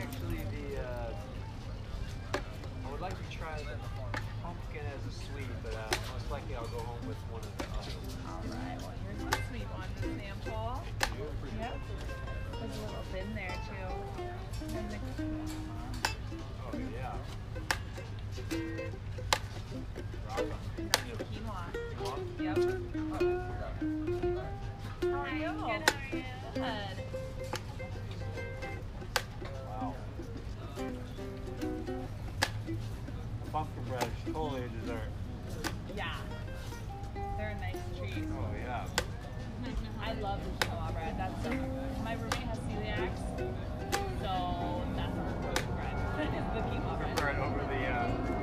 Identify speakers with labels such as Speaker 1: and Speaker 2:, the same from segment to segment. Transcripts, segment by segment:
Speaker 1: actually the, uh, I would like to try the pumpkin as a sweet, but uh, most likely I'll go home with one of the others.
Speaker 2: All right, well here's one sweet one to sample. Yep. There's a little thin there too.
Speaker 1: Oh yeah.
Speaker 2: Yep. Oh. Hi,
Speaker 3: Good, how are you?
Speaker 2: Good.
Speaker 1: pumpkin patch totally a dessert.
Speaker 2: Yeah. They're a nice treat.
Speaker 1: Oh, yeah.
Speaker 2: I love the quinoa bread. That's so good. My roommate has celiac, so that's our bread. That is the
Speaker 1: quinoa
Speaker 2: bread.
Speaker 1: Right
Speaker 4: over the. Uh,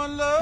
Speaker 4: on love.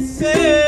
Speaker 4: ser.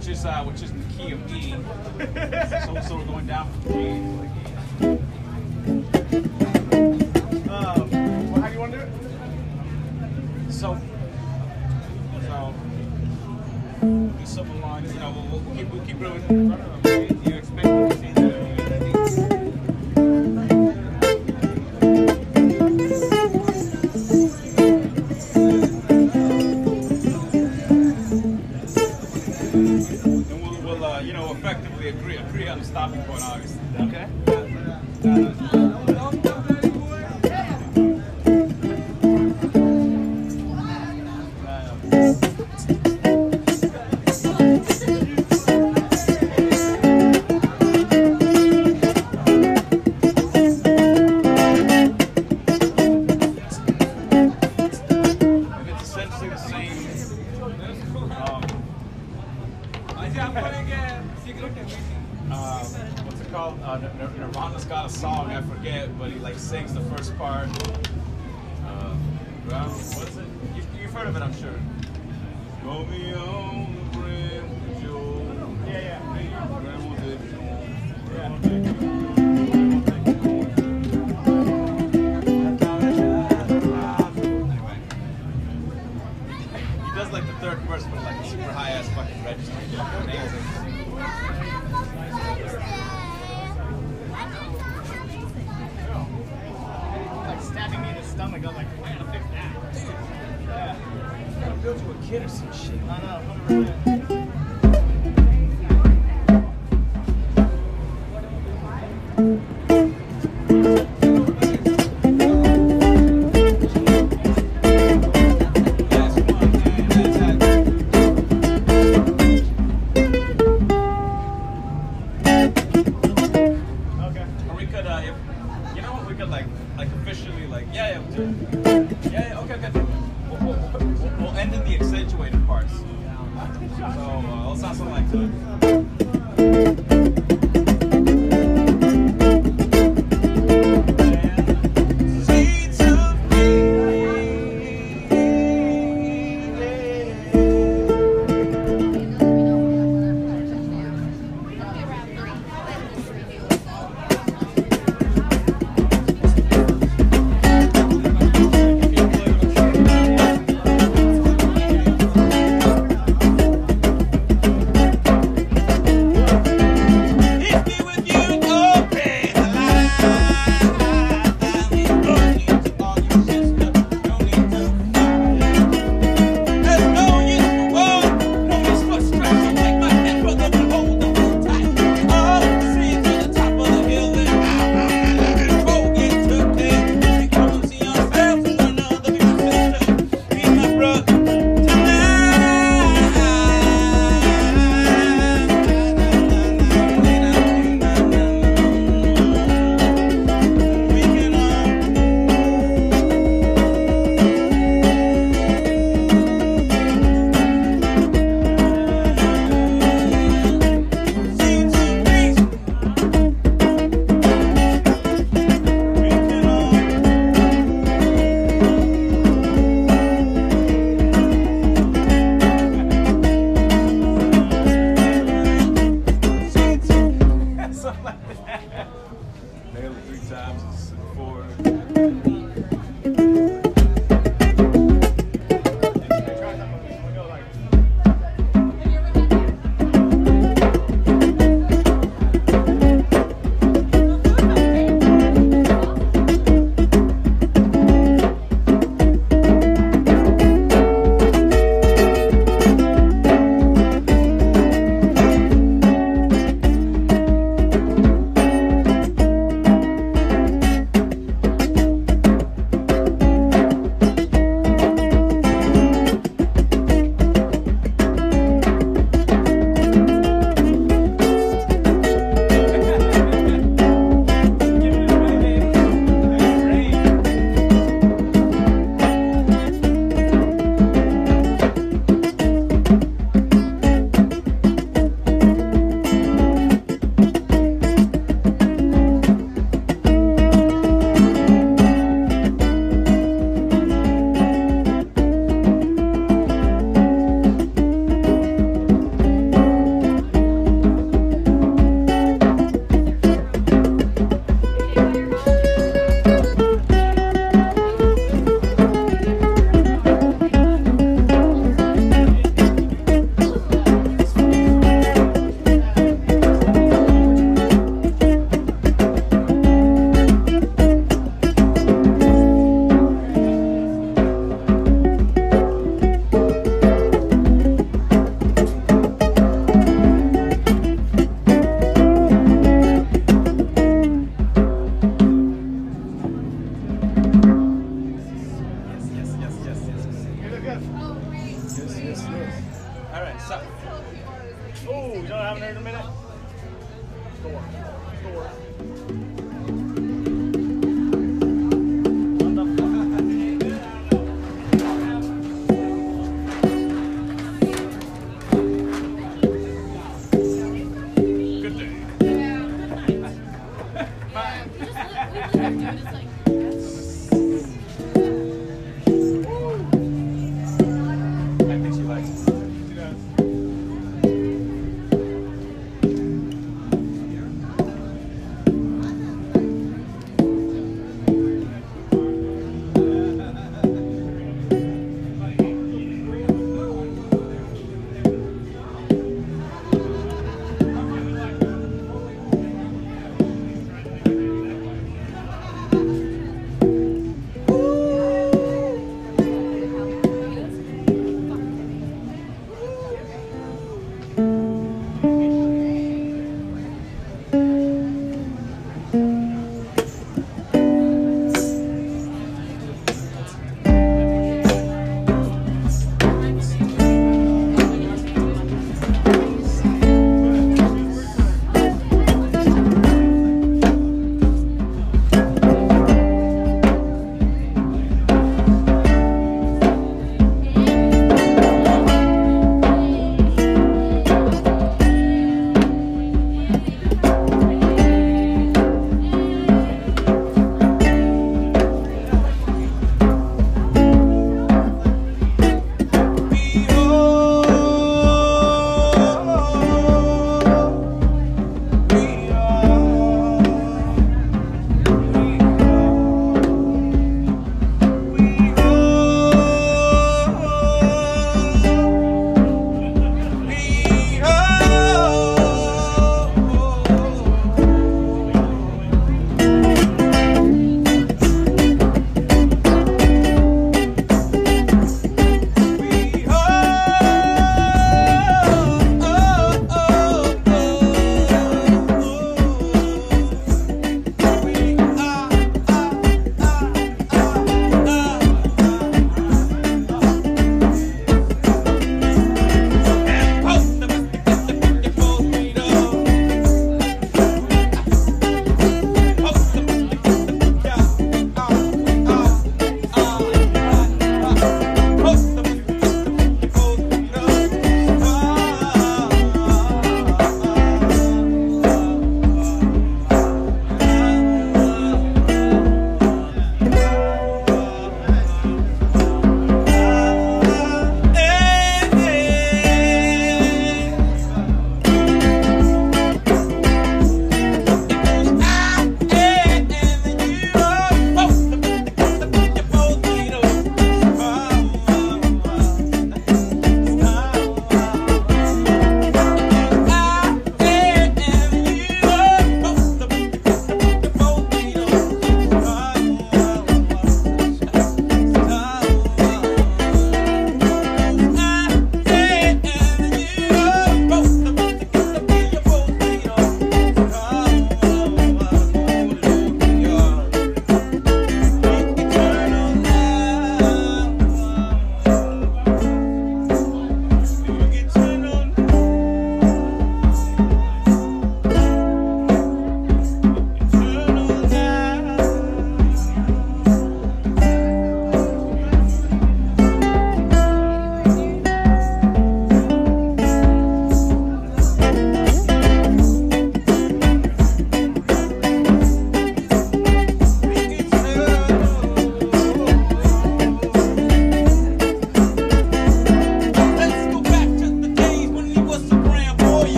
Speaker 4: which is uh, which is the key of E. so, we're going down from G.